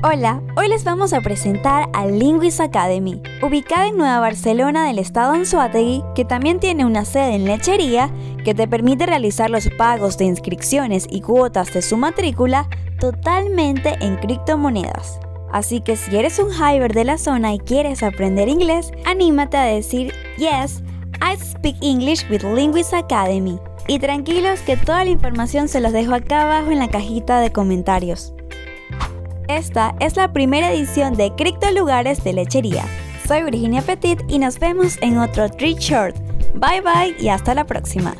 Hola, hoy les vamos a presentar a Linguist Academy, ubicada en Nueva Barcelona del estado Anzoátegui, que también tiene una sede en Lechería que te permite realizar los pagos de inscripciones y cuotas de su matrícula totalmente en criptomonedas. Así que si eres un hyper de la zona y quieres aprender inglés, anímate a decir Yes, I speak English with Linguist Academy. Y tranquilos que toda la información se los dejo acá abajo en la cajita de comentarios. Esta es la primera edición de Cripto Lugares de Lechería. Soy Virginia Petit y nos vemos en otro Treat Short. Bye bye y hasta la próxima.